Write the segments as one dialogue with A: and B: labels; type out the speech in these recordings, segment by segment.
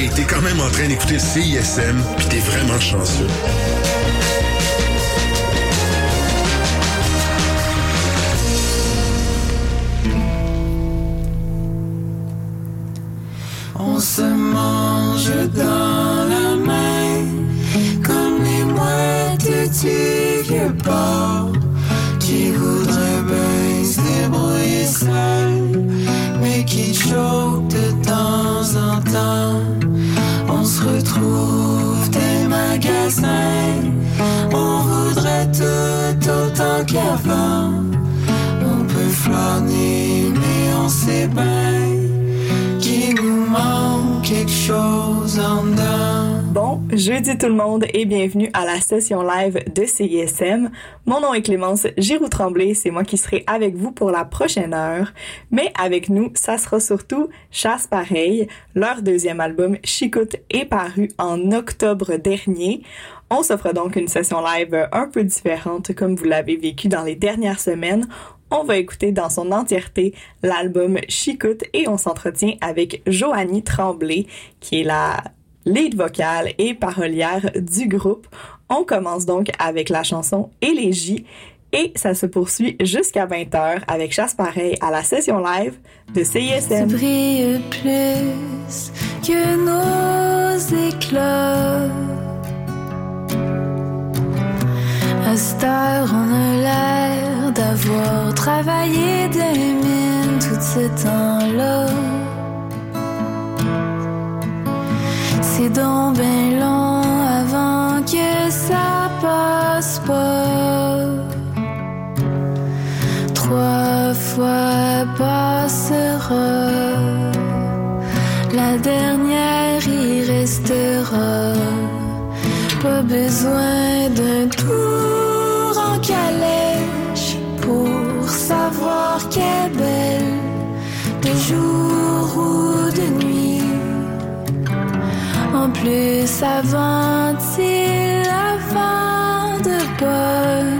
A: Hey, t'es quand même en train d'écouter CISM, puis t'es vraiment chanceux.
B: On se mange dans la main comme les mouettes vieux port qui voudraient bien se débrouiller seul, qui choquent de temps en temps. On se retrouve des magasins, on voudrait tout autant qu'avant. On peut flâner, mais on sait bien qu'il nous manque quelque chose en dedans.
C: Bon, jeudi tout le monde et bienvenue à la session live de CISM. Mon nom est Clémence Giroux-Tremblay, c'est moi qui serai avec vous pour la prochaine heure. Mais avec nous, ça sera surtout Chasse Pareil. Leur deuxième album, Chicoute, est paru en octobre dernier. On s'offre donc une session live un peu différente comme vous l'avez vécu dans les dernières semaines. On va écouter dans son entièreté l'album Chicoute et on s'entretient avec Joanie Tremblay, qui est la lead vocale et parolière du groupe. On commence donc avec la chanson Élégie et ça se poursuit jusqu'à 20h avec Chasse Pareil à la session live de
B: Tu
C: CISM.
B: brilles plus que nos éclats. À cette on a l'air d'avoir travaillé des mines tout ce temps-là. C'est donc bien long avant que ça passe pas. Trois fois passera. La dernière y restera. Pas besoin d'un tour en calèche pour savoir qu'elle est belle, de jour ou de nuit. En plus, avant-il avant de pogner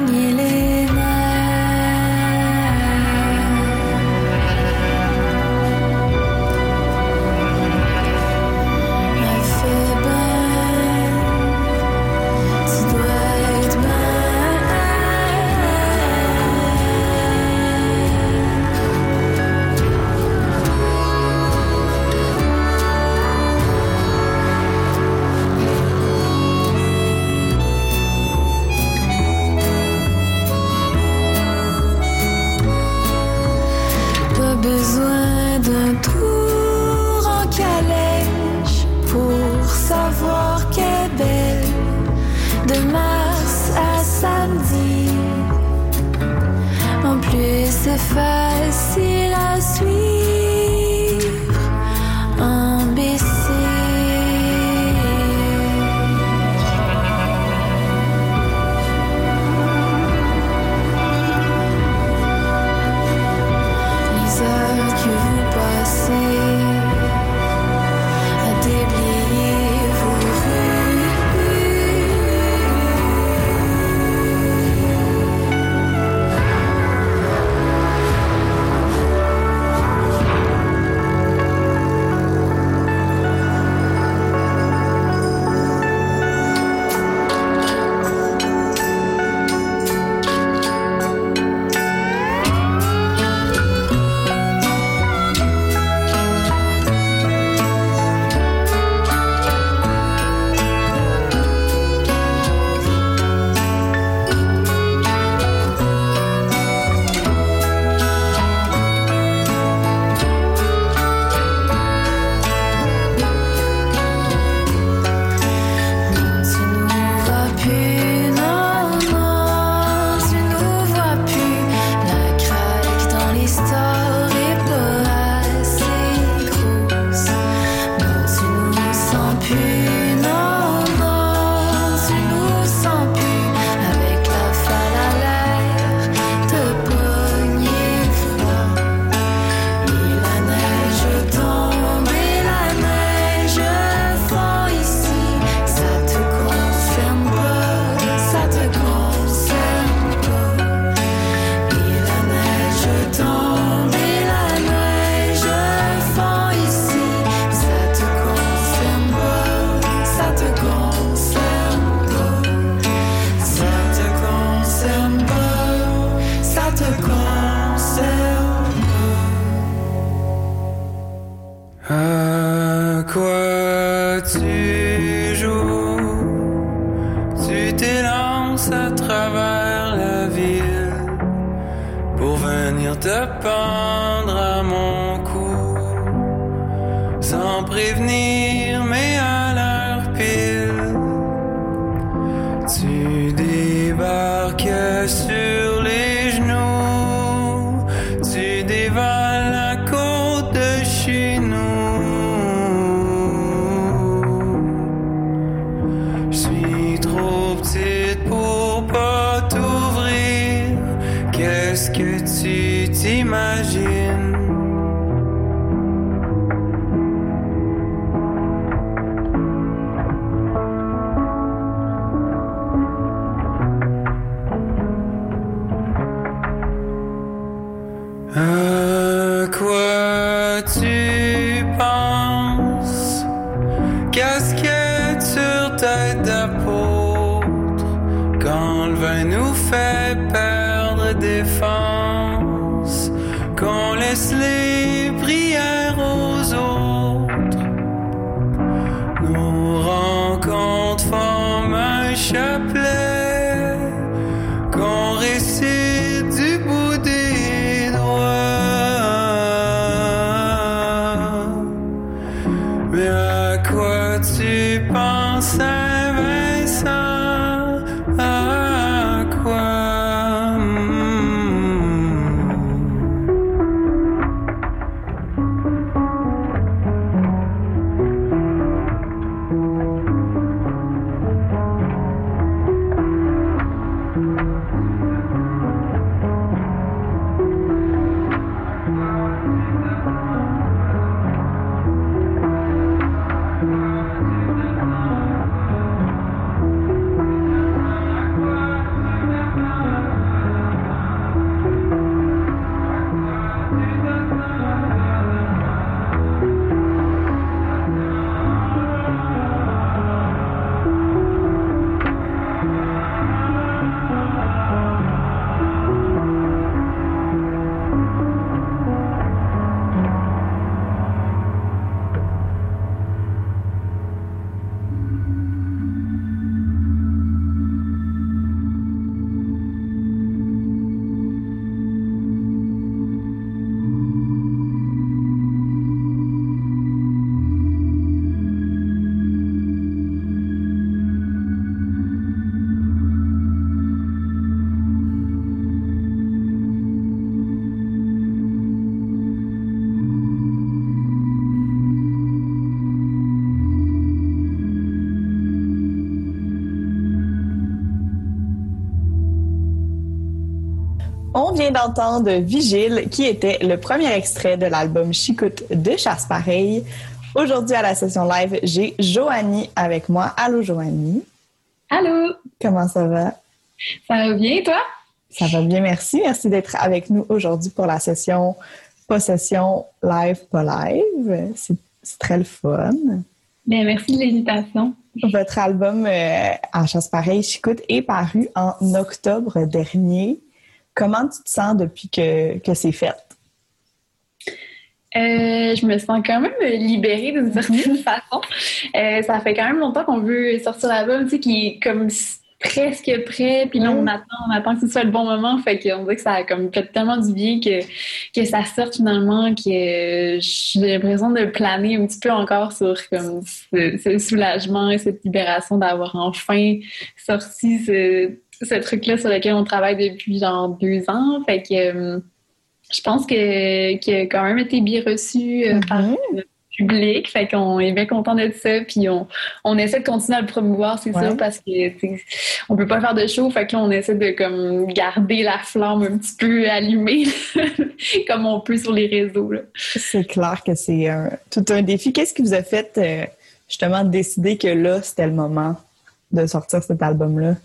C: d'entendre Vigile, qui était le premier extrait de l'album Chicoute de Chasse Pareil. Aujourd'hui, à la session live, j'ai Joanie avec moi. Allô, Joanie.
D: Allô,
C: Comment ça va?
D: ça va bien, toi?
C: Ça va bien, merci. Merci d'être avec nous aujourd'hui pour la session Possession live, pas live. C'est très le fun.
D: Bien, merci de l'invitation.
C: Votre album euh, À Chasse Pareil, Chicoute, est paru en octobre dernier. Comment tu te sens depuis que, que c'est fait?
D: Euh, je me sens quand même libérée d'une certaine façon. Euh, ça fait quand même longtemps qu'on veut sortir l'album, tu sais, qui est comme presque prêt, puis là, on
C: Mm.
D: attend, on attend que ce soit le bon moment. Fait qu'on dirait que ça a comme fait tellement du bien que, que ça sorte finalement, que euh, j'ai l'impression de planer un petit peu encore sur comme ce, ce soulagement et cette libération d'avoir enfin sorti ce, ce truc-là sur lequel on travaille depuis genre deux ans. Fait que euh, je pense que qu'il a quand même été bien reçu euh, par
C: Mhm.
D: le public. Fait qu'on est bien content de ça. Puis on, on essaie de continuer à le promouvoir, c'est
C: Ouais.
D: sûr, parce que on peut pas faire de show. Fait que là, on essaie de comme garder la flamme un petit peu allumée, comme on peut sur les réseaux.
C: C'est clair que c'est tout un défi. Qu'est-ce qui vous a fait euh, justement décider que là, c'était le moment de sortir cet album-là?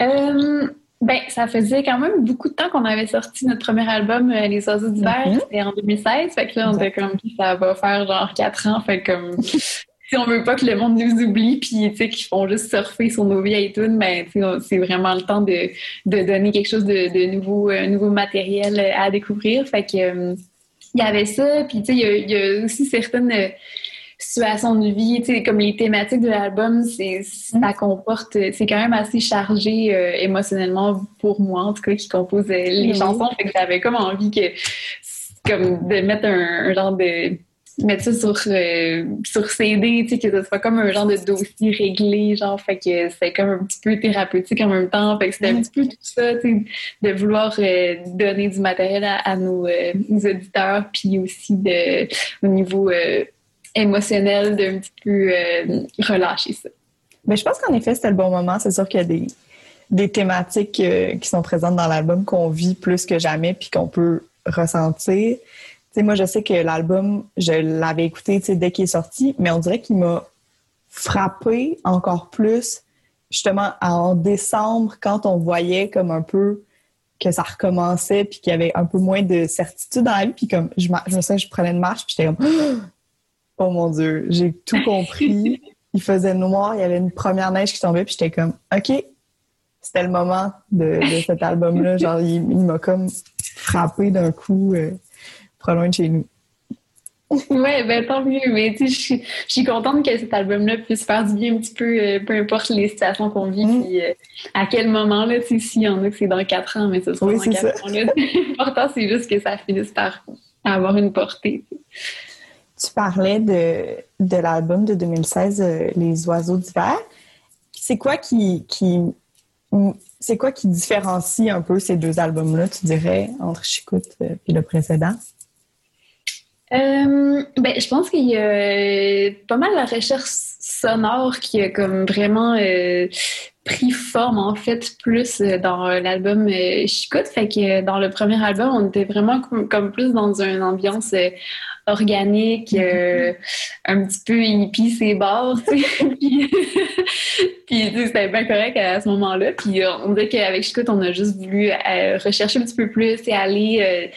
D: Euh, ben, ça faisait quand même beaucoup de temps qu'on avait sorti notre premier album, euh, Les Oiseaux d'hiver.
C: Mhm.
D: C'était en 2016. Fait que là, on était comme, ça va faire genre quatre ans. Fait comme, si on veut pas que le monde nous oublie, puis tu sais, qu'ils font juste surfer sur nos vieilles tunes, ben, c'est vraiment le temps de, de donner quelque chose de, de nouveau, euh, nouveau matériel à découvrir. Fait que, il y avait ça, puis tu sais, il y y, a aussi certaines, situations de vie, tu sais, comme les thématiques de l'album, c'est ça comporte, c'est quand même assez chargé euh, émotionnellement pour moi, en tout cas, qui compose euh, les chansons. Fait que j'avais comme envie que, comme, de mettre un genre de mettre ça sur, euh, sur CD, tu sais, que ce soit comme un genre de dossier réglé, genre, fait que c'est comme un petit peu thérapeutique en même temps. Fait que c'était un petit peu tout ça, tu sais, de vouloir euh, donner du matériel à, nos, euh, auditeurs, puis aussi de, au niveau émotionnel, d'un petit peu relâcher ça.
C: Mais je pense qu'en effet, c'était le bon moment. C'est sûr qu'il y a des, des thématiques qui sont présentes dans l'album qu'on vit plus que jamais, puis qu'on peut ressentir sais, moi, je sais que l'album, je l'avais écouté dès qu'il est sorti, mais on dirait qu'il m'a frappé encore plus justement en décembre quand on voyait comme un peu que ça recommençait puis qu'il y avait un peu moins de certitude dans la vie puis comme je, je me souviens je prenais une marche puis j'étais comme mon dieu j'ai tout compris il faisait noir il y avait une première neige qui tombait puis j'étais comme ok c'était le moment de, cet album là genre il, m'a comme frappé d'un coup euh, pas loin de chez nous.
D: Oui, ben tant mieux. Mais tu sais, je suis contente que cet album-là puisse faire du bien un petit peu, euh, peu importe les situations qu'on vit, mm. puis euh, à quel moment, là, tu sais, s'il y en a que c'est dans quatre ans, mais ce sera dans quatre ans. L'important, c'est juste que ça finisse par avoir une portée.
C: Tu parlais de, de l'album de 2016, euh, Les oiseaux d'hiver. C'est quoi qui, qui c'est quoi qui différencie un peu ces deux albums-là, tu dirais, entre Chicoute et le précédent?
D: Euh, ben, je pense qu'il y a pas mal la recherche sonore qui a comme vraiment euh, pris forme en fait plus euh, dans l'album euh, Chicoute. Fait que dans le premier album, on était vraiment comme, plus dans une ambiance organique, mm-hmm. un petit peu hippie, c'est bars, puis, puis c'était bien correct à ce moment-là. Puis on dirait qu'avec Chicoute, on a juste voulu rechercher un petit peu plus et aller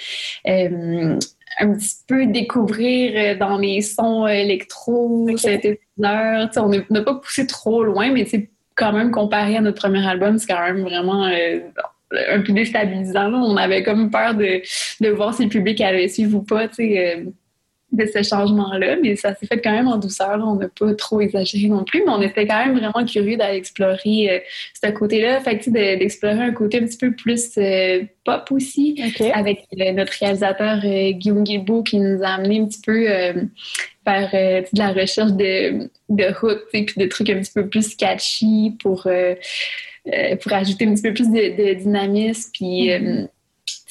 D: un petit peu découvrir euh, dans les sons électro, okay. On n'a pas poussé trop loin, mais quand même comparé à notre premier album, c'est quand même vraiment euh, un peu déstabilisant. On avait comme peur de, de voir si le public allait suivre ou pas. Euh, de ce changement-là, mais ça s'est fait quand même en douceur. On n'a pas trop exagéré non plus, mais on était quand même vraiment curieux d'aller explorer euh, ce côté-là. Fait que, d'explorer un côté un petit peu plus euh, pop aussi, avec euh, notre réalisateur Guillaume Guilbeault qui nous a amené un petit peu vers de la recherche de, de hooks et puis de trucs un petit peu plus catchy pour, pour ajouter un petit peu plus de, dynamisme. Puis, mm-hmm.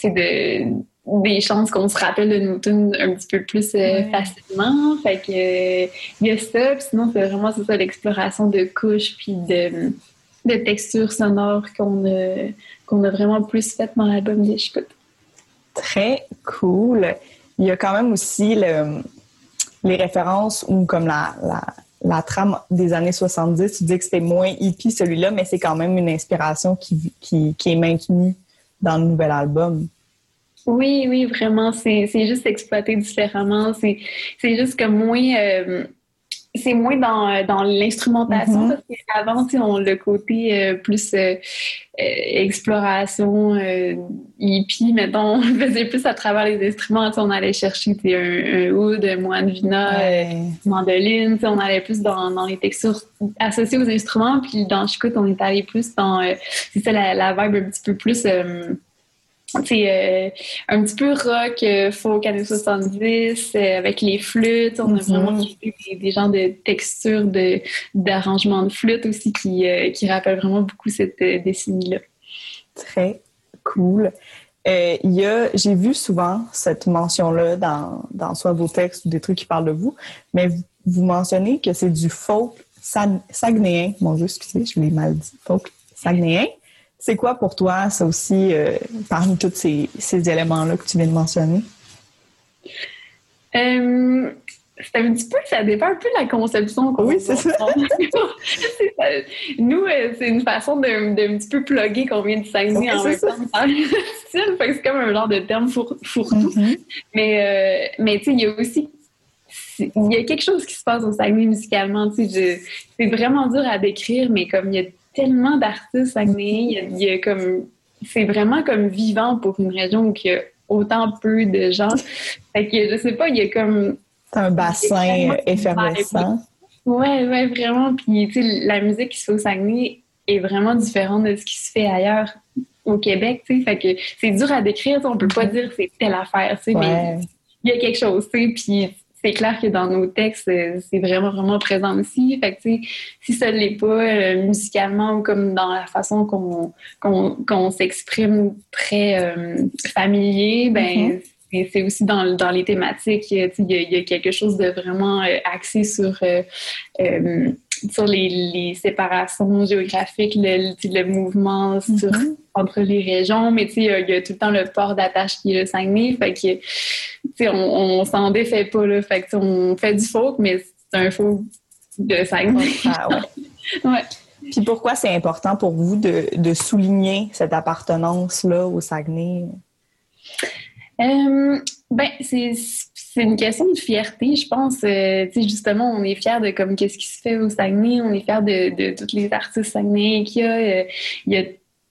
D: de des chances qu'on se rappelle de nos tunes un petit peu plus euh, facilement. Fait que il y a ça, puis sinon c'est vraiment ça l'exploration de couches puis de, de textures sonores qu'on a qu'on a vraiment plus fait dans l'album des
C: Très cool. Il y a quand même aussi le, les références ou comme la, la, la, trame des années 70. Tu dis que c'était moins hippie celui-là, mais c'est quand même une inspiration qui, qui, qui est maintenue dans le nouvel album.
D: Oui, oui, vraiment. C'est juste exploité différemment. C'est juste comme moins. Euh, c'est moins dans, dans l'instrumentation parce qu'avant, on le côté euh, plus euh, exploration hippie, mettons, on faisait plus à travers les instruments. On allait chercher un, un oud, un moine vina, mandoline. On allait plus dans, dans, les textures associées aux instruments. Puis dans Chicoute, on est allé plus dans c'est ça la, la vibe un petit peu plus euh, un petit peu rock euh, folk années 70 euh, avec les flûtes. On a mm-hmm. vraiment des, des genres de textures de d'arrangement de flûte aussi qui, qui rappellent vraiment beaucoup cette décennie là
C: très cool. Il y a j'ai vu souvent cette mention là dans, dans soit vos textes ou des trucs qui parlent de vous mais vous, mentionnez que c'est du folk sagnéen. Mon dieu excusez je l'ai mal dit. Folk sagnéen? C'est quoi pour toi, ça aussi, euh, parmi tous ces, éléments-là que tu viens de mentionner?
D: Euh, c'est un petit peu, ça dépend un peu de la conception
C: qu'on Oui, c'est ça.
D: Nous, euh, c'est une façon de, de un petit peu plugger qu'on vient de Saguenay en même temps. c'est comme un genre de terme fourre-tout. Mm-hmm. Mais, mais tu sais, il y a aussi il y a quelque chose qui se passe au Saguenay musicalement. C'est vraiment dur à décrire, mais comme il y a tellement d'artistes Saguenay. Il y a, comme, c'est vraiment comme vivant pour une région où il y a autant peu de gens. Fait que je sais pas, il y a comme,
C: un bassin effervescent.
D: Ouais, ouais, vraiment. Puis, tu sais, la musique qui se fait au Saguenay est vraiment différente de ce qui se fait ailleurs au Québec, tu sais. Fait que c'est dur à décrire, on peut pas dire c'est telle affaire, tu sais, mais il y a quelque chose, tu sais. Puis, c'est clair que dans nos textes, c'est vraiment, vraiment présent aussi. Fait que, si ça ne l'est pas euh, musicalement ou comme dans la façon qu'on s'exprime très euh, familier, ben, mm-hmm c'est aussi dans, dans, les thématiques, il y, a, quelque chose de vraiment euh, axé sur, euh, euh, sur les, les, séparations géographiques, le, le mouvement mm-hmm. entre les régions, mais il y, a tout le temps le port d'attache qui est le Saguenay, fait que on, on s'en défait pas, là, fait que, on fait du folk, mais c'est un folk de Saguenay. Ah, ouais.
C: ouais. Puis pourquoi c'est important pour vous de, de souligner cette appartenance-là au Saguenay?
D: Euh, ben, c'est une question de fierté, je pense. Euh, tu sais, justement, on est fiers de comme qu'est-ce qui se fait au Saguenay, on est fiers de, de tous les artistes saguenayens qu'il y a. Euh, il y a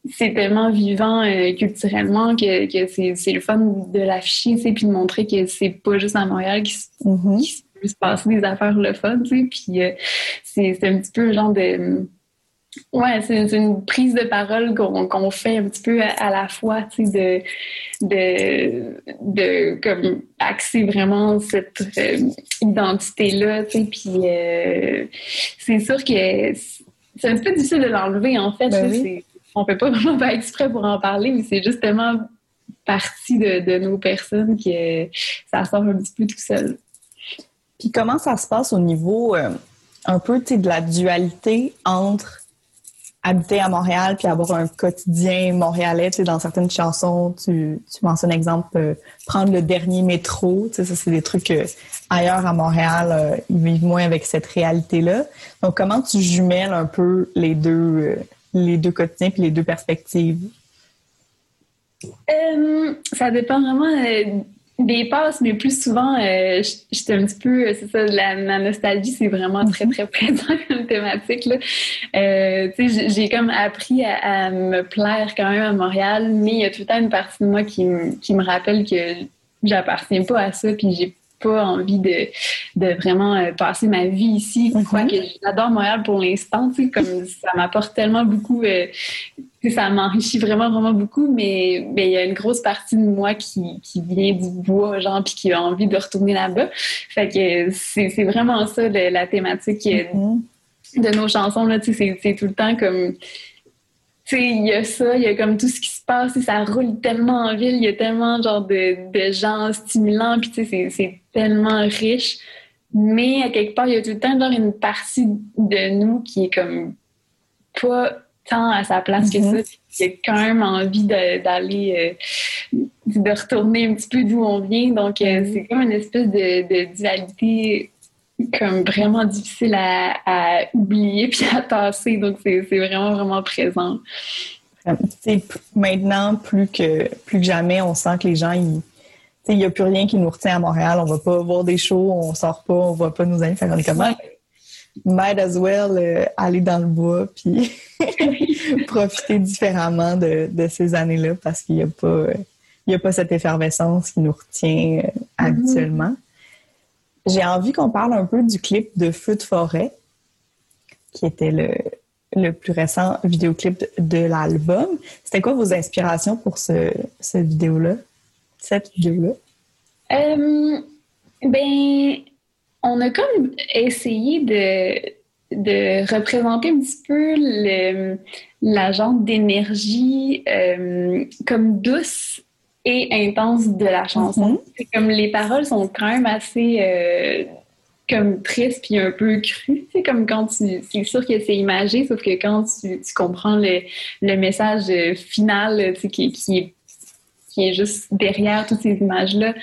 D: c'est tellement vivant culturellement que, que c'est le fun de l'afficher, tu sais, puis de montrer que c'est pas juste à Montréal qui, mm-hmm. peut se passer des affaires le fun, tu sais, puis c'est un petit peu le genre de Ouais, c'est une prise de parole qu'on fait un petit peu à, la fois, tu sais, de, de, de comme axer vraiment cette euh, identité-là, tu sais, puis euh, c'est sûr que c'est un peu difficile de l'enlever, en fait. Ben oui. On peut pas vraiment faire exprès pour en parler, mais c'est justement partie de, de, nos personnes que ça sort un petit peu tout seul.
C: Puis comment ça se passe au niveau euh, un peu, tu sais, de la dualité entre habiter à Montréal puis avoir un quotidien montréalais. Tu sais, dans certaines chansons, tu, tu mentionnes exemple euh, prendre le dernier métro. Tu sais, ça c'est des trucs ailleurs à Montréal, euh, ils vivent moins avec cette réalité-là. Donc comment tu jumelles un peu les deux euh, les deux quotidiens puis les deux perspectives?
D: ça dépend vraiment des passes, mais plus souvent, euh, j'étais un petit peu, c'est ça, la, nostalgie, c'est vraiment très, très présent comme thématique. Là. Euh, j'ai comme appris à, me plaire quand même à Montréal, mais il y a tout le temps une partie de moi qui, qui me rappelle que j'appartiens pas à ça, puis j'ai pas envie de, de vraiment euh, passer ma vie ici. Mm que j'adore Montréal pour l'instant, comme ça m'apporte tellement beaucoup, euh, ça m'enrichit vraiment, vraiment beaucoup, mais il y a une grosse partie de moi qui, qui vient du bois, genre, puis qui a envie de retourner là-bas. Fait que c'est vraiment ça, la thématique euh, mm-hmm. de nos chansons, là, c'est tout le temps comme il y a ça, il y a comme tout ce qui se passe, ça roule tellement en ville, il y a tellement genre de, de gens stimulants, puis c'est tellement riche. Mais à quelque part, il y a tout le temps genre une partie de nous qui est comme pas tant à sa place que mm-hmm. ça, a quand même envie d'aller, euh, de retourner un petit peu d'où on vient. Donc, euh, mm-hmm. c'est comme une espèce de, de dualité comme vraiment difficile à, oublier puis à tasser. Donc, c'est vraiment, vraiment présent.
C: maintenant, plus que, plus que jamais, on sent que les gens, il n'y a plus rien qui nous retient à Montréal. On va pas voir des shows, on sort pas, on va pas nos amis. Fait qu'on est comme, might as well euh, aller dans le bois puis profiter différemment de, de ces années-là parce qu'il n'y a pas, il y a pas cette effervescence qui nous retient euh, mm-hmm. habituellement. J'ai envie qu'on parle un peu du clip de Feu de forêt, qui était le, le plus récent vidéoclip de, l'album. C'était quoi vos inspirations pour ce, cette vidéo-là? Cette vidéo-là?
D: Euh, ben, on a comme essayé de, de représenter un petit peu le, la genre d'énergie euh, comme douce et intense de la chanson. Mm-hmm. C'est comme les paroles sont quand même assez euh, comme tristes puis un peu crues. C'est comme quand tu, c'est sûr que c'est imagé, sauf que quand tu, tu comprends le, le, message final, qui, qui est qui est juste derrière toutes ces images-là,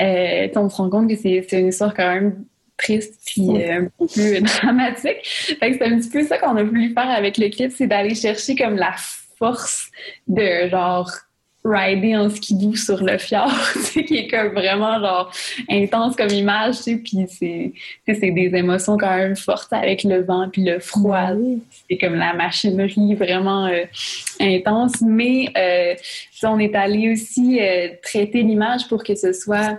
D: euh, on se rend compte que c'est une histoire quand même triste puis euh, un peu dramatique. Fait que c'est un petit peu ça qu'on a voulu faire avec le clip, c'est d'aller chercher comme la force de genre rider en skidoo sur le fjord, qui est comme vraiment genre intense comme image, tu sais, puis c'est c'est des émotions quand même fortes avec le vent puis le froid. C'est comme la machinerie vraiment euh, intense, mais euh, on est allé aussi euh, traiter l'image pour que ce soit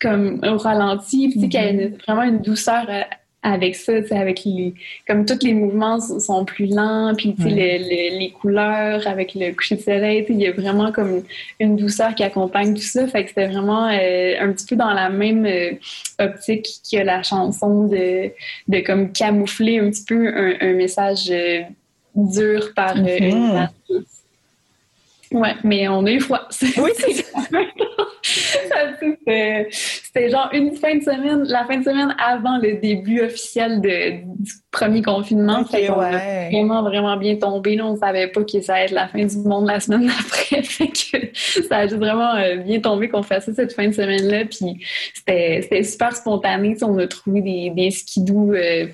D: comme au ralenti, puis sais, qu'il y a
C: Mhm.
D: une- vraiment une douceur euh, avec ça, avec les, comme tous les mouvements sont plus lents, puis
C: Ouais.
D: le- le- les couleurs avec le coucher de soleil, il y a vraiment comme une douceur qui accompagne tout ça, fait que c'était vraiment euh, un petit peu dans la même euh, optique que la chanson de, de comme camoufler un petit peu un, un message euh, dur par euh, une image. Ouais, mais on a eu froid.
C: Oui, c'est
D: C'était c'était genre une fin de semaine, la fin de semaine avant le début officiel de, du premier confinement.
C: Ok,
D: Fait qu'on a vraiment, vraiment bien tombé. Là. On savait pas que ça allait être la fin du monde la semaine d'après. fait que ça a juste vraiment euh, bien tombé qu'on fasse ça cette fin de semaine-là. Puis c'était c'était super spontané. Tu sais, On a trouvé des, des euh,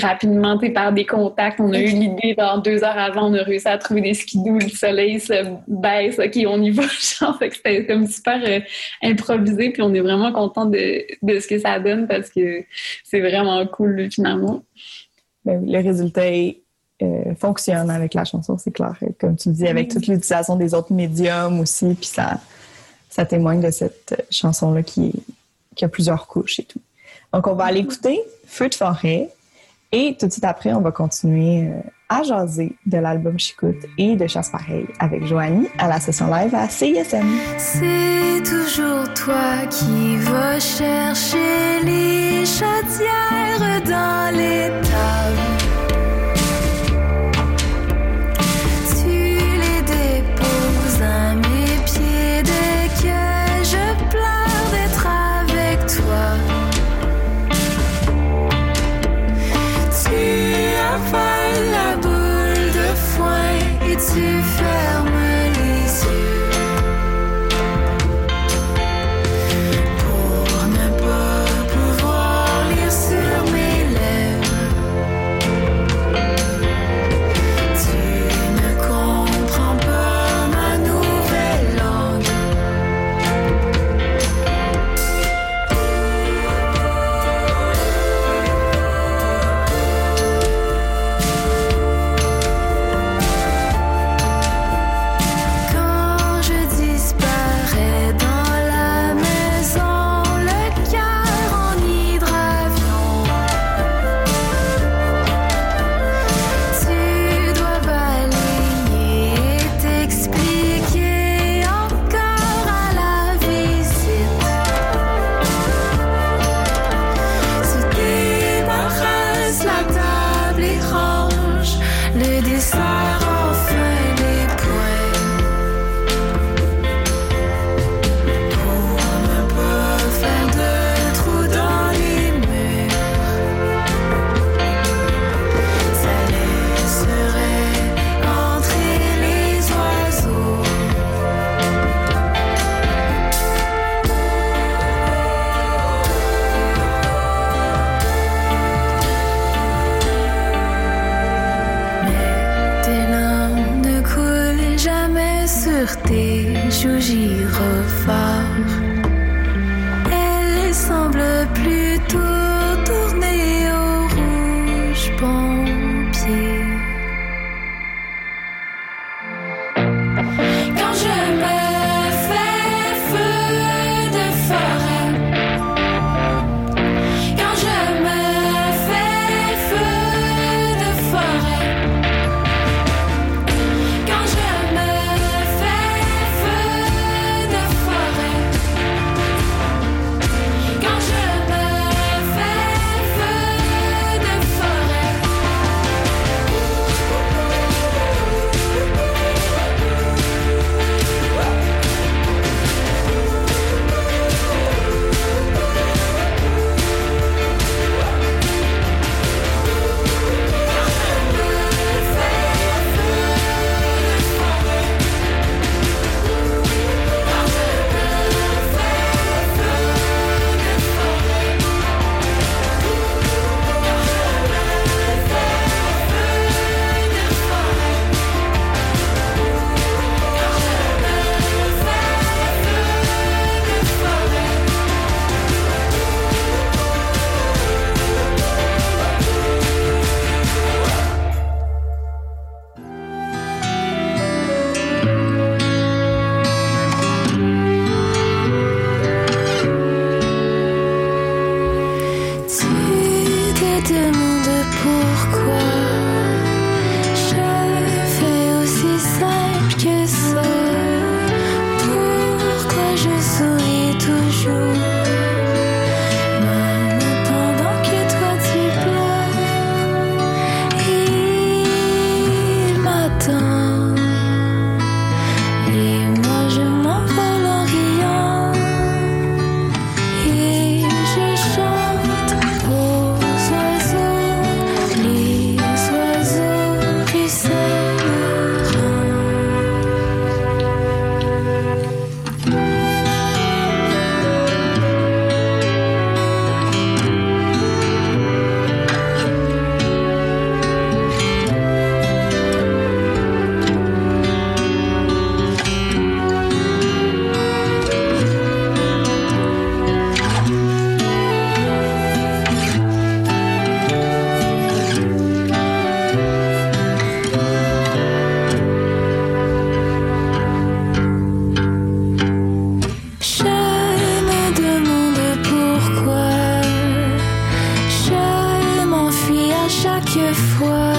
D: rapidement par des contacts. On a eu l'idée, genre deux heures avant, on a réussi à trouver des skidoo. Le soleil se baisse. OK, on y va. Genre, fait que c'était comme super euh, improvisé. Puis on est vraiment content de, de ce que ça donne parce que c'est vraiment cool finalement.
C: Ben oui, le résultat est, euh, fonctionne avec la chanson, c'est clair. Comme tu dis, avec toute l'utilisation des autres médiums aussi, puis ça, ça témoigne de cette chanson-là qui, qui a plusieurs couches et tout. Donc, on va aller écouter Feu de forêt et tout de suite après, on va continuer euh, à jaser de l'album Chicoute et de Chasse Pareil avec Joanie à la session live à CISM.
B: C'est toujours toi qui vas chercher les chaudières dans les tables. quelquefois.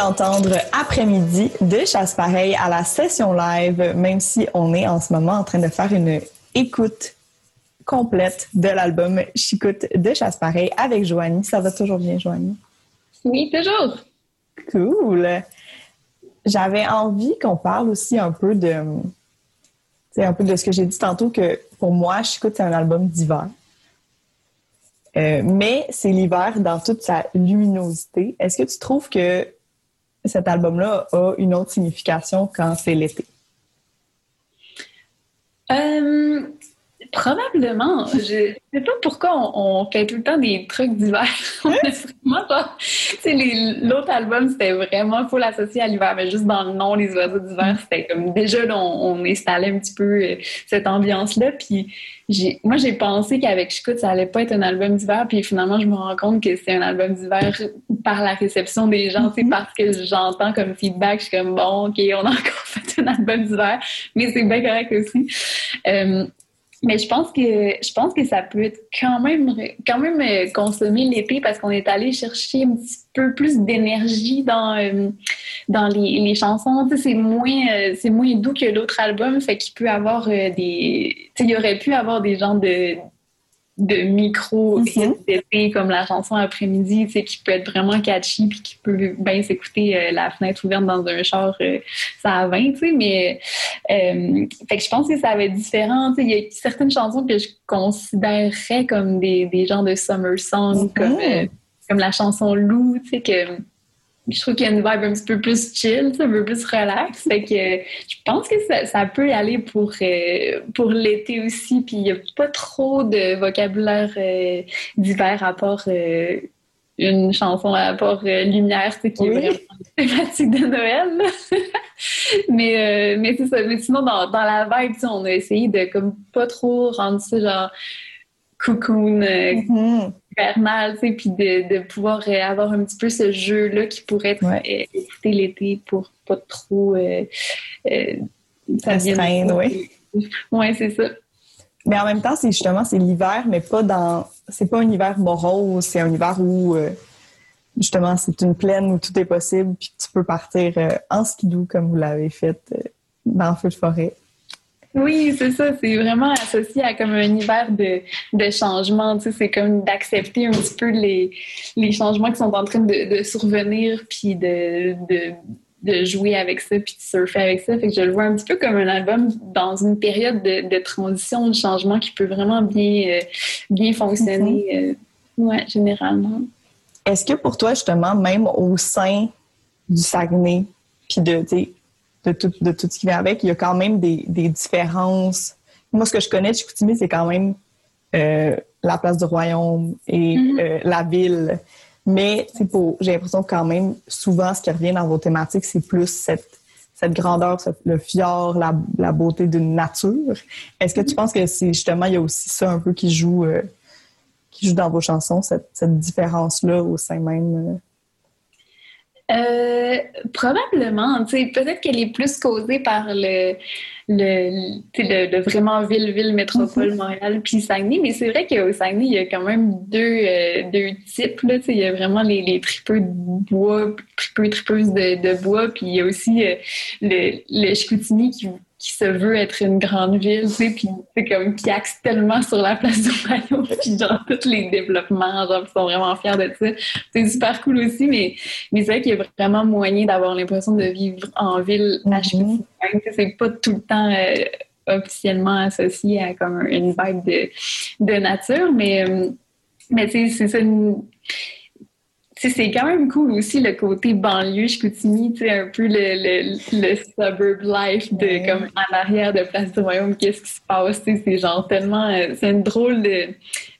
C: D'entendre Après-midi de Chasse Pareil à la session live, même si on est en ce moment en train de faire une écoute complète de l'album Chicoute de Chasse Pareil avec Joanie. Ça va toujours bien, Joanie?
D: Oui, toujours.
C: Cool. J'avais envie qu'on parle aussi un peu de, un peu de ce que j'ai dit tantôt, que pour moi, Chicoute, c'est un album d'hiver. Euh, mais c'est l'hiver dans toute sa luminosité. Est-ce que tu trouves que cet album-là a une autre signification quand c'est l'été?
D: Euh, probablement. Je sais pas pourquoi on, on fait tout le temps des trucs d'hiver. On vraiment L'autre album, c'était vraiment full associé à l'hiver, mais juste dans le nom, les oiseaux d'hiver, c'était comme déjà, là, on, on installait un petit peu euh, cette ambiance-là. Puis moi, j'ai pensé qu'avec Chicout, ça allait pas être un album d'hiver. Puis finalement, je me rends compte que c'est un album d'hiver par la réception des gens, tu sais, parce que j'entends comme feedback. Je suis comme, bon, OK, on a encore fait un album d'hiver, mais c'est bien correct aussi. Euh, mais je pense que je pense que ça peut être quand même quand même euh, consommé l'été parce qu'on est allé chercher un petit peu plus d'énergie dans euh, dans les, les chansons. C'est moins euh, c'est moins doux que l'autre album, fait qu'il peut avoir euh, des il aurait pu avoir des genres de de micro
C: Mhm.
D: comme la chanson après-midi, tu sais, qui peut être vraiment catchy puis qui peut bien s'écouter euh, la fenêtre ouverte dans un char euh, ça 20, tu sais, mais euh, fait que je pense que ça va être différent. Tu sais, Il y a certaines chansons que je considérerais comme des, des genres de summer songs,
C: Mhm.
D: comme, euh, comme la chanson Lou, tu sais, que je trouve qu'il y a une vibe un petit peu plus chill, un peu plus relax. Fait que euh, je pense que ça, ça peut y aller pour, euh, pour l'été aussi. Puis il n'y a pas trop de vocabulaire euh, d'hiver à part euh, une chanson à part Lumière, qui
C: Oui.
D: est vraiment thématique de Noël. mais euh, mais c'est ça. Mais sinon, dans, dans la vibe, on a essayé de comme pas trop rendre ça genre cocoon, euh, hivernal, tu sais, puis de, de pouvoir euh, avoir un petit peu ce jeu-là qui pourrait être
C: Ouais.
D: euh, l'été pour pas trop euh, ça
C: Restreindre, oui.
D: Ouais, c'est ça.
C: Mais en même temps, c'est justement, c'est l'hiver, mais pas dans. C'est pas un hiver morose, c'est un hiver où, justement, c'est une plaine où tout est possible, puis tu peux partir en skidoo comme vous l'avez fait dans Feu de forêt.
D: Oui, c'est ça. C'est vraiment associé à comme un hiver de, de changement. Tu sais, c'est comme d'accepter un petit peu les, les changements qui sont en train de, de survenir, puis de, de, de jouer avec ça, puis de surfer avec ça. Fait que je le vois un petit peu comme un album dans une période de, de transition, de changement qui peut vraiment bien, euh, bien fonctionner. euh, ouais, généralement.
C: Est-ce que pour toi, justement, même au sein du Saguenay, puis de, de, tout, de tout ce qui vient avec, il y a quand même des, des différences. Moi, ce que je connais de Chicoutimi, c'est quand même euh, la place du Royaume et
D: Mhm.
C: euh, la ville. Mais c'est pour, j'ai l'impression que quand même, souvent, ce qui revient dans vos thématiques, c'est plus cette, cette grandeur, le fjord, la, la beauté d'une nature. Est-ce que tu penses que c'est justement, il y a aussi ça un peu qui joue, euh, qui joue dans vos chansons, cette, cette différence-là au sein même? Euh?
D: Probablement, tu sais, peut-être qu'elle est plus causée par le, le, tu sais, le, le vraiment ville-ville métropole Montréal puis Saguenay, mais c'est vrai qu'au Saguenay, il y a quand même deux, euh, deux types, là, tu sais, il y a vraiment les, les tripeux de bois, tripeux, tripeuses de, de bois, puis il y a aussi euh, le, le qui, qui se veut être une grande ville, tu sais, puis c'est comme qui axe tellement sur la place du royaume, puis genre tous les développements, genre, ils sont vraiment fiers de ça. C'est super cool aussi, mais mais c'est vrai qu'il y a vraiment moyen d'avoir l'impression de vivre en ville à. Tu sais, C'est pas tout le temps euh, officiellement associé à comme une vibe de, de nature, mais, euh, mais tu sais, c'est ça. une- c'est quand même cool aussi le côté banlieue Chicoutimi, tu sais, un peu le, le, le suburb life de
C: Ouais.
D: comme en arrière de Place du Royaume, qu'est-ce qui se passe, tu sais, c'est genre tellement, euh, c'est une drôle de,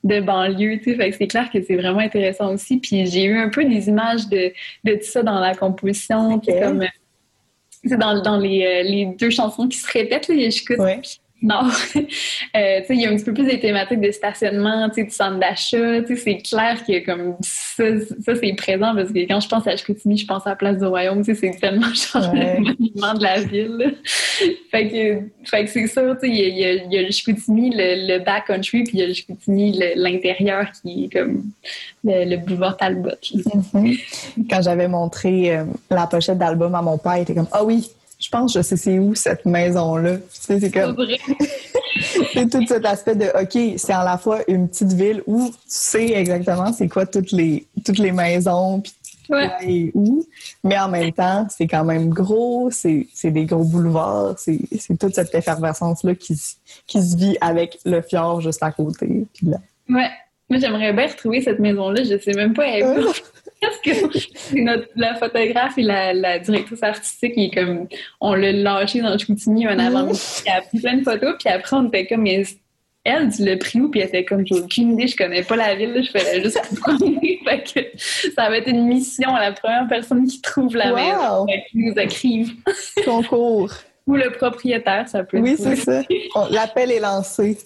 D: de banlieue, tu sais, fait que c'est clair que c'est vraiment intéressant aussi, puis j'ai eu un peu des images de, de tout ça dans la composition, puis comme, euh, c'est dans, dans les, euh, les deux chansons qui se répètent, là. Non. Euh, il y a un petit peu plus des thématiques de stationnement, du centre d'achat. C'est clair que comme ça, ça c'est présent parce que quand je pense à Chicoutimi, je pense à la place du Royaume. C'est tellement genre
C: Ouais.
D: le monument de la ville. là. fait que, fait que c'est sais, il y y y a le Chicoutimi, le, le backcountry, puis il y a le Chicoutimi, l'intérieur qui est comme le, le boulevard Talbot.
C: Mhm. Quand j'avais montré euh, la pochette d'album à mon père, il était comme Ah oui, je pense que je sais c'est où cette maison-là. Tu sais, c'est comme c'est tout cet aspect de OK, c'est à la fois une petite ville où tu sais exactement c'est quoi toutes les toutes les maisons puis
D: Ouais.
C: et où, mais en même temps, c'est quand même gros, c'est des gros boulevards, c'est toute cette effervescence-là qui, se- qui se vit avec le fjord juste à côté. Puis là,
D: Ouais. Moi, j'aimerais bien retrouver cette maison-là. Je sais même pas elle.
C: Euh.
D: Parce que c'est notre, la photographe et la, la directrice artistique qui est comme, on l'a lâché dans Chicoutimi un avant-midi, puis elle a pris plein de photos, puis après on était comme, mais elle, tu l'as pris où? Puis elle était comme, j'ai aucune idée, je connais pas la ville, je faisais juste promener. fait que ça va être une mission à la première personne qui trouve la
C: Wow.
D: maison, qu'ils nous écrivent.
C: Concours.
D: Ou le propriétaire, ça peut
C: Oui,
D: être.
C: c'est ça. L'appel est lancé.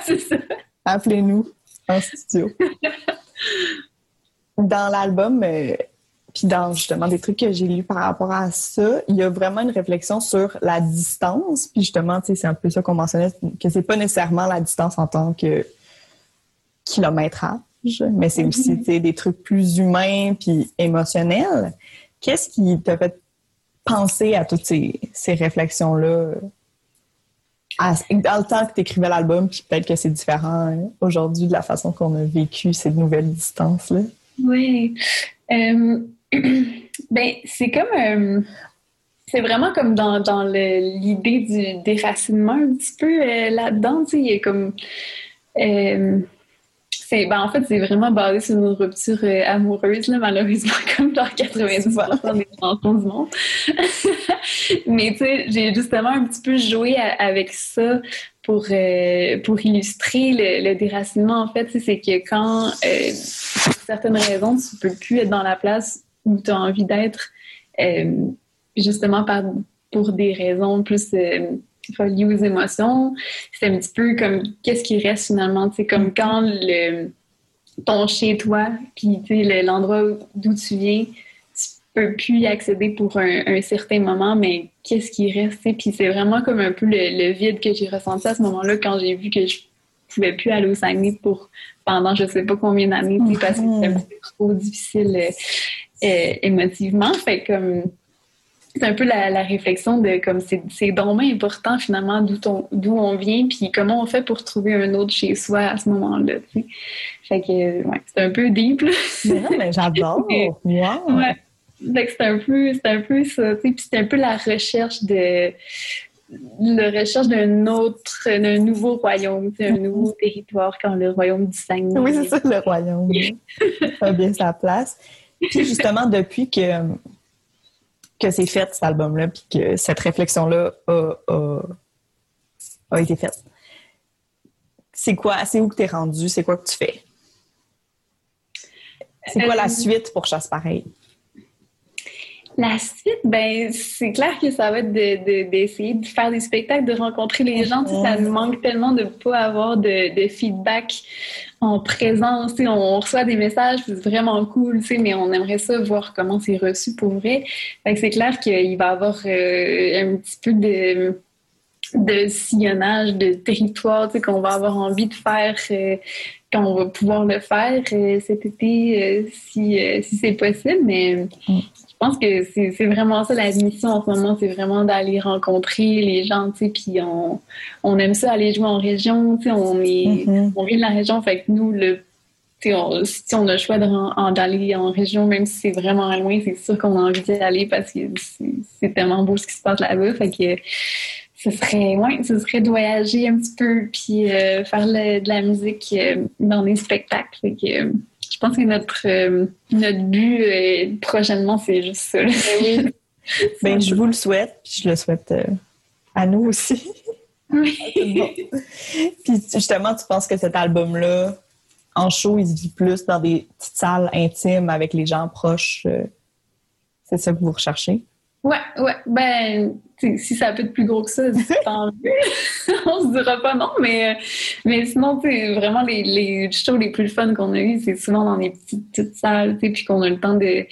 D: c'est ça.
C: Appelez-nous en studio. Dans l'album, euh, puis dans justement des trucs que j'ai lus par rapport à ça, il y a vraiment une réflexion sur la distance. Puis justement, c'est un peu ça qu'on mentionnait, que c'est pas nécessairement la distance en tant que kilométrage, mais c'est aussi sais, des trucs plus humains puis émotionnels. Qu'est-ce qui t'a fait penser à toutes ces, ces réflexions-là? À- dans le temps que tu écrivais l'album, puis peut-être que c'est différent hein, aujourd'hui de la façon qu'on a vécu ces nouvelles distances-là.
D: Oui. Euh, ben, c'est comme. euh, c'est vraiment comme dans, dans l'idée du déracinement un petit peu euh, là-dedans. Tu sais, il y a comme. euh, c'est, ben, en fait, c'est vraiment basé sur une rupture euh, amoureuse, là, malheureusement, comme dans 90% des chansons du monde. Mais tu sais, j'ai justement un petit peu joué à- avec ça pour, euh, pour illustrer le, le déracinement. En fait, c'est que quand, euh, pour certaines raisons, tu peux plus être dans la place où tu as envie d'être, euh, justement par, pour des raisons plus reliées aux émotions, c'est un petit peu comme qu'est-ce qui reste finalement. Tu sais, comme quand le, ton chez-toi, puis tu sais, le- l'endroit d'où tu viens, tu peux plus y accéder pour un, un certain moment, mais qu'est-ce qui reste? Puis c'est vraiment comme un peu le, le vide que j'ai ressenti à ce moment-là quand j'ai vu que je pouvais plus aller au Saguenay pour pendant je sais pas combien d'années, parce que c'était peu trop difficile euh, euh, émotivement. Fait comme c'est un peu la, la réflexion de comme c'est bien important finalement d'où d'où on vient puis comment on fait pour trouver un autre chez soi à ce moment-là. Fait que ouais, c'est un peu deep. là.
C: Mais non, mais j'adore. Wow.
D: Ouais. Fait que c'est un peu, c'est un peu ça, puis c'est un peu la recherche de la recherche d'un autre, d'un nouveau royaume, tu sais, un nouveau territoire quand le royaume du Saguenay.
C: Oui, c'est ça, le royaume. a bien sa place. Puis justement, depuis que, que c'est fait, cet album-là, puis que cette réflexion-là a, a, a été faite, c'est quoi? C'est où que t'es rendu? C'est quoi que tu fais? C'est quoi la
D: Euh,
C: suite pour Chasse Pareil?
D: La suite, ben c'est clair que ça va être de- de- d'essayer de, faire des spectacles, de rencontrer les gens. Tu sais, Ça nous manque tellement de ne pas avoir de, de feedback en présence. Tu sais, On reçoit des messages, c'est vraiment cool, tu sais, mais on aimerait ça voir comment c'est reçu pour vrai. C'est clair qu'il va y avoir euh, un petit peu de de sillonnage de territoire tu sais, qu'on va avoir envie de faire euh, quand on va pouvoir le faire euh, cet été euh, si, si c'est possible mais je pense que c'est vraiment ça la mission en ce moment c'est vraiment d'aller rencontrer les gens tu sais puis on, on aime ça aller jouer en région tu sais on est
C: Mhm.
D: on vient de la région fait que nous le on, si on a le choix en- d'aller en région, même si c'est vraiment loin, c'est sûr qu'on a envie d'y aller parce que c'est- tellement beau ce qui se passe là-bas. Fait que ce serait, ouais, ce serait de voyager un petit peu puis euh, faire le- de la musique euh, dans des spectacles. Fait que je pense que notre, euh, notre but euh, prochainement, c'est juste ça. là.
C: Ben, je vous le souhaite, puis je le souhaite euh, à nous aussi.
D: Oui.
C: Bon. Puis justement, tu penses que cet album-là, en show, il se vit plus dans des petites salles intimes avec les gens proches. euh, c'est ça que vous recherchez?
D: Ouais, ouais. Ben, si ça peut être plus gros que ça, tant mieux. On se dira pas non, mais, euh, mais sinon, tu vraiment, les, les shows les plus fun qu'on a eu, c'est souvent dans des petites, petites salles, tu sais, puis qu'on a le temps de,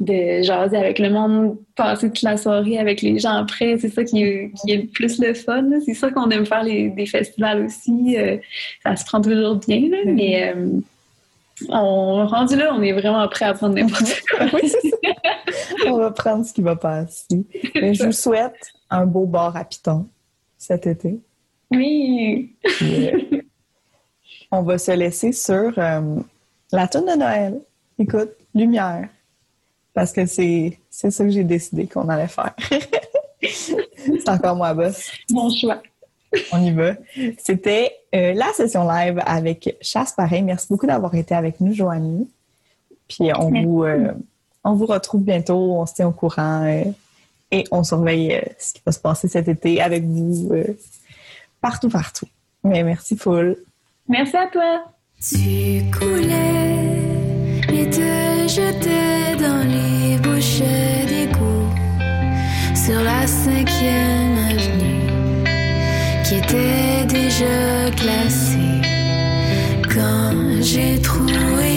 D: de jaser avec le monde, passer toute la soirée avec les gens après. C'est ça qui est, qui est le plus le fun. C'est ça qu'on aime faire les, des festivals aussi. euh, ça se prend toujours bien, là, mais euh, on, rendu là, on est vraiment prêt à prendre n'importe quoi.
C: oui. On va prendre ce qui va passer. Mais je vous souhaite un beau bar à Python cet été.
D: Oui.
C: On va se laisser sur euh, la tune de Noël. Écoute, Lumière. Parce que c'est c'est ça que j'ai décidé qu'on allait faire. c'est encore moi, boss.
D: Bon choix.
C: On y va. C'était euh, la session live avec Chasse Pareil. Merci beaucoup d'avoir été avec nous, Joanie. Puis on
D: Merci.
C: vous, euh, on vous retrouve bientôt. On se tient au courant euh, et on surveille euh, ce qui va se passer cet été avec vous euh, partout, partout. Mais merci, full.
D: Merci à toi.
B: Tu coulais et te jetais dans les bouchées d'égout sur la cinquième avenue qui était déjà classée quand j'ai trouvé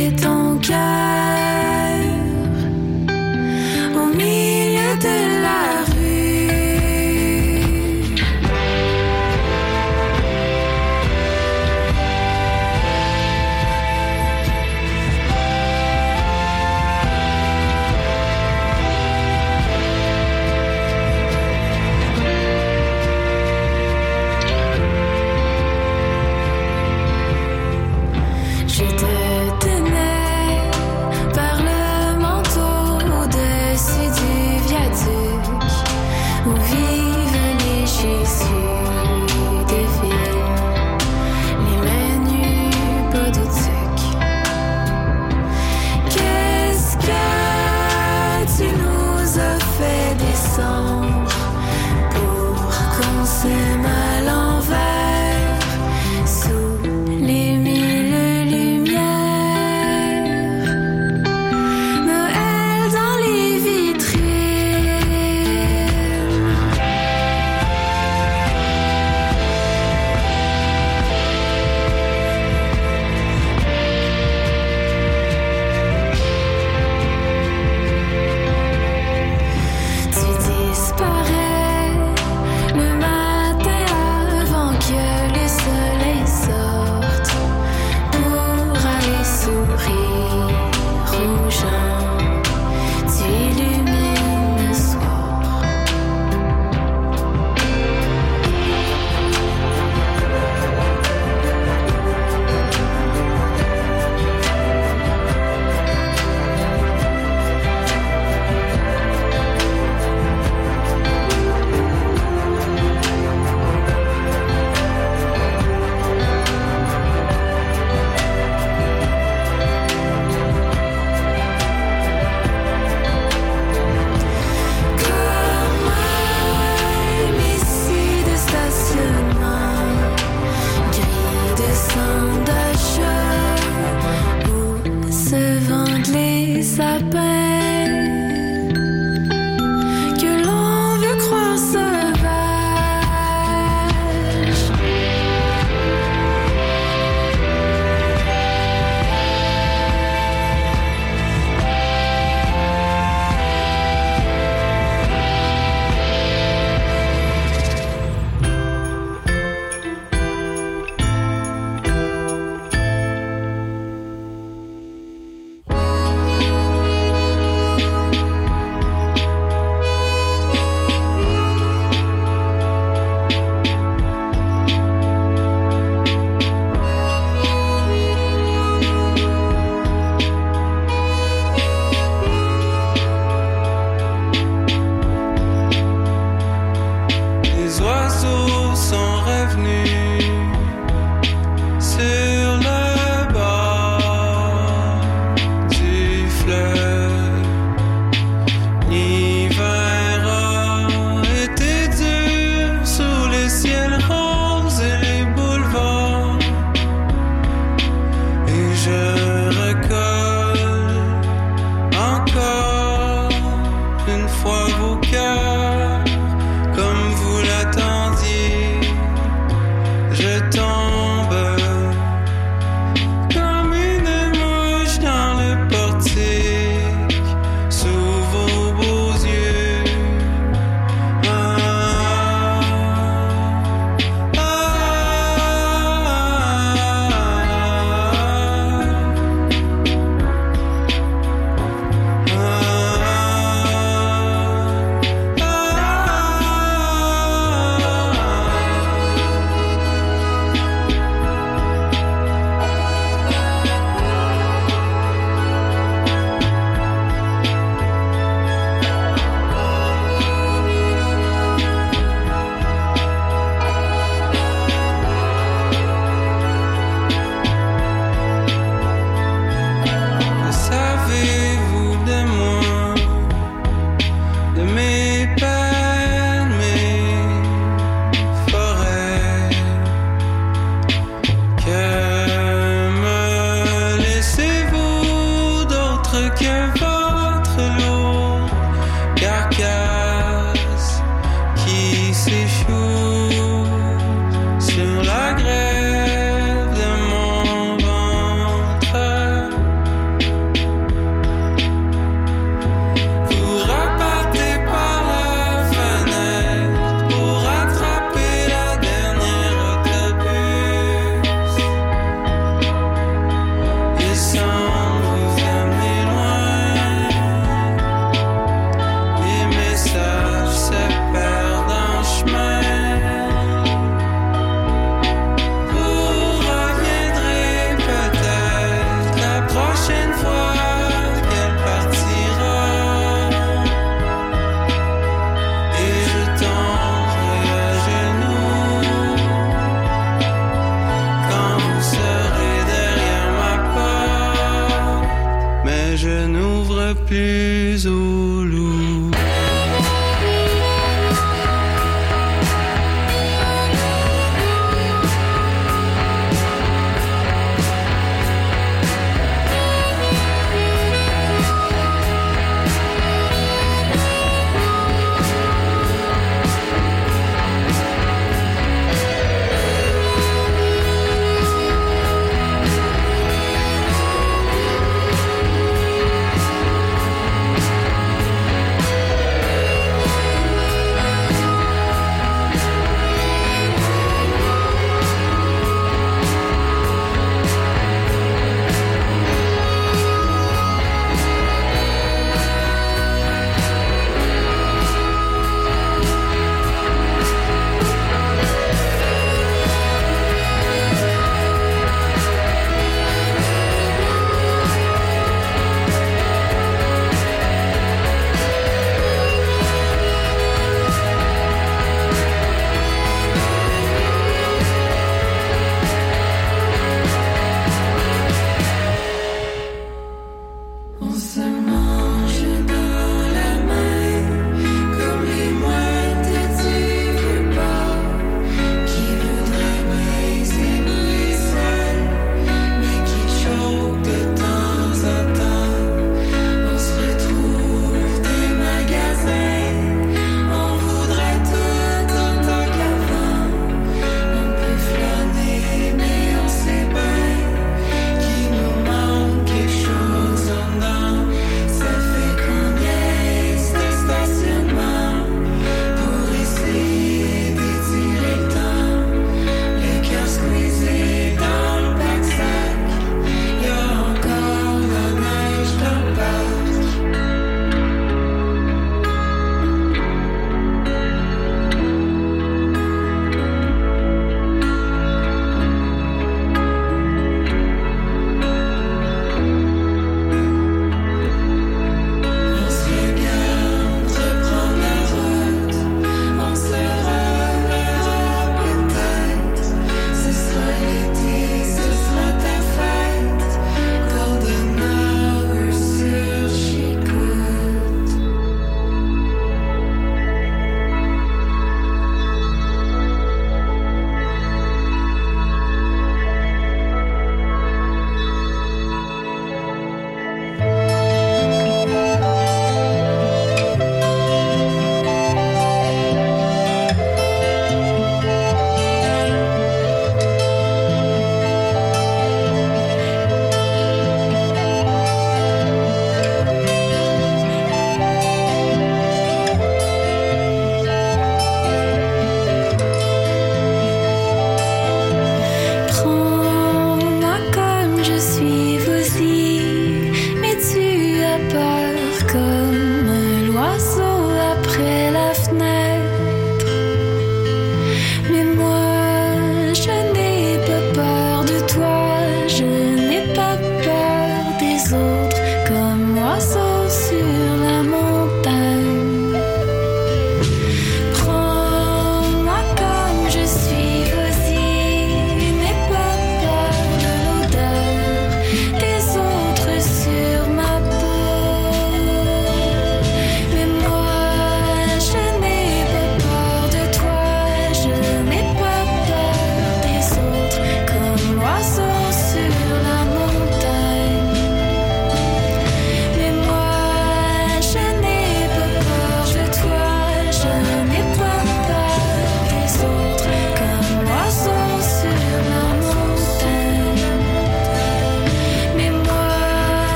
E: soit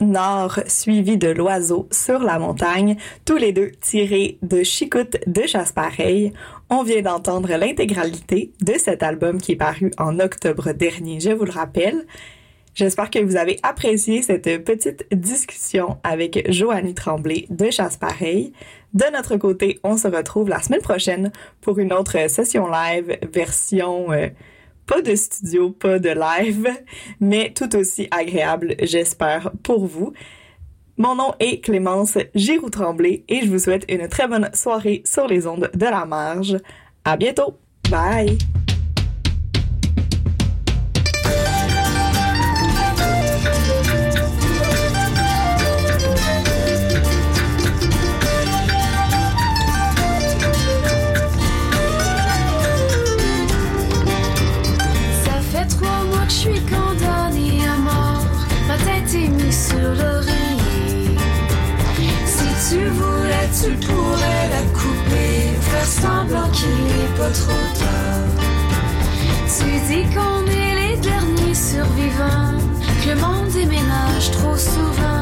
C: Nord suivi de L'Oiseau sur la montagne, tous les deux tirés de Chicoute de Chasse-Pareil. On vient d'entendre l'intégralité de cet album qui est paru en octobre dernier, je vous le rappelle. J'espère que vous avez apprécié cette petite discussion avec Joannie Tremblay de Chasse-Pareil. De notre côté, on se retrouve la semaine prochaine pour une autre session live version euh, pas de studio, pas de live, mais tout aussi agréable, j'espère, pour vous. Mon nom est Clémence Giroux-Tremblay et je vous souhaite une très bonne soirée sur les ondes de la marge. À bientôt! Bye!
B: Tu dis qu'on est les derniers survivants. Que le monde déménage trop souvent.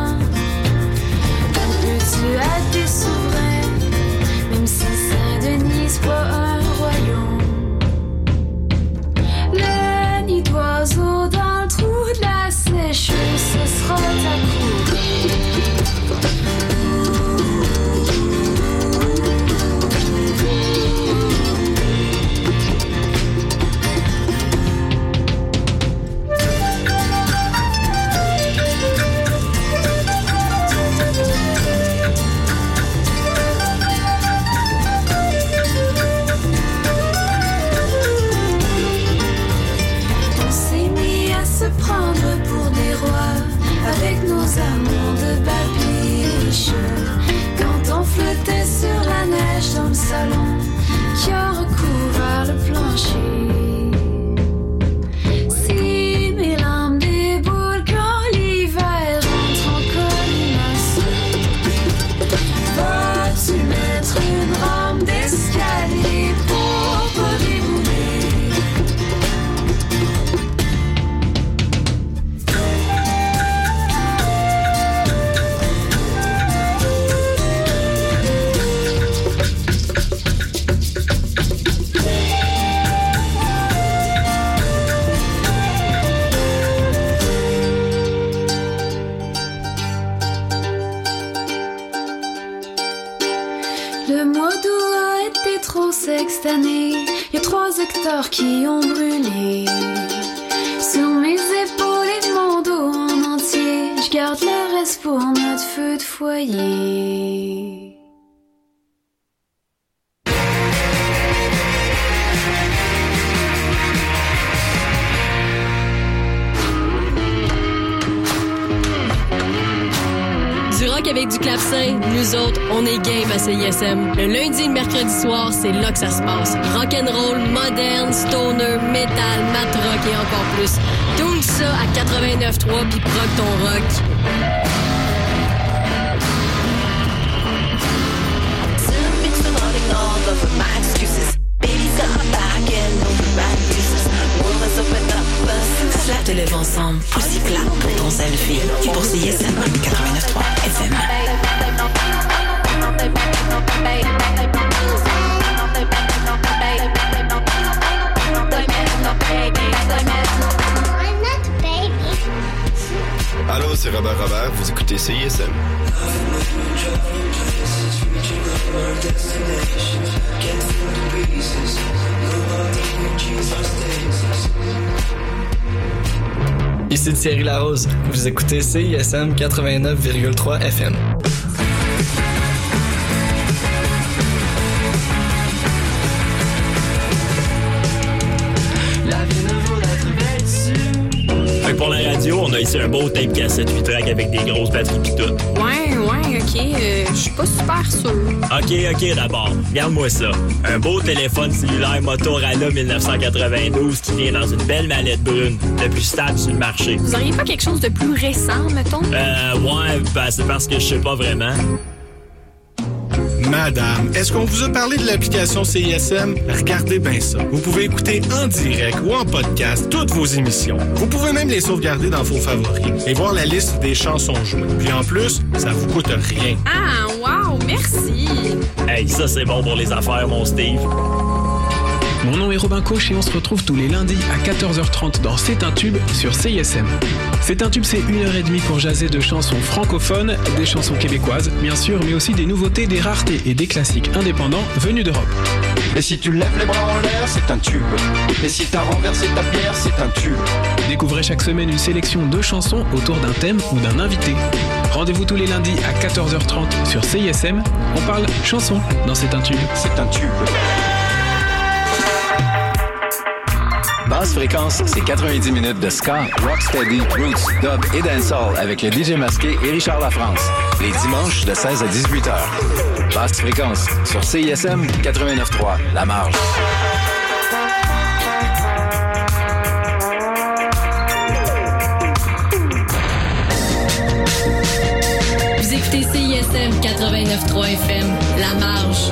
B: Avec
F: du clavecin, nous autres, on est game à CISM. Le lundi et le mercredi soir, c'est là que ça se passe. Rock'n'roll, moderne, stoner, metal, mat rock et encore plus. Tout ça à 89.3 puis proc ton rock.
G: Te lève ensemble, aussi plat pour ton selfie. Pour CISM 89.3 FM.
H: Allô, c'est Robert Robert, vous écoutez CISM.
I: Ici Thierry Larose, vous écoutez CISM 89,3 FM.
J: Ici un beau tape cassette 8 track avec des grosses batteries pis tout.
K: Ouais, ouais, ok. euh, Je suis pas super sûre.
J: Ok, ok, d'abord, regarde-moi ça. Un beau téléphone cellulaire Motorola 1992 qui vient dans une belle mallette brune, le plus stable sur le marché.
K: Vous auriez pas quelque chose de plus récent, mettons?
J: Euh, ouais, ben, c'est parce que je sais pas vraiment.
L: Madame, est-ce qu'on vous a parlé de l'application CISM? Regardez bien ça. Vous pouvez écouter en direct ou en podcast toutes vos émissions. Vous pouvez même les sauvegarder dans vos favoris et voir la liste des chansons jouées. Puis en plus, ça vous coûte rien.
K: Ah, wow, merci.
J: Hey, ça c'est bon pour les affaires, mon Steve.
M: Mon nom est Robin Coche et on se retrouve tous les lundis à 14h30 dans C'est un tube sur CISM. C'est un tube, c'est une heure et demie pour jaser de chansons francophones, des chansons québécoises, bien sûr, mais aussi des nouveautés, des raretés et des classiques indépendants venus d'Europe.
N: Et si tu lèves les bras en l'air, c'est un tube. Et si t'as renversé ta bière, c'est un tube.
M: Découvrez chaque semaine une sélection de chansons autour d'un thème ou d'un invité. Rendez-vous tous les lundis à 14h30 sur CISM. On parle chansons dans C'est un tube.
N: C'est un tube.
O: Basse fréquence, c'est 90 minutes de ska, rocksteady, roots, dub et dancehall avec le DJ masqué et Richard Lafrance. Les dimanches de 16 à 18 heures. Basse fréquence sur CISM 89.3, La Marge.
F: Vous écoutez CISM 89.3 FM, La Marge.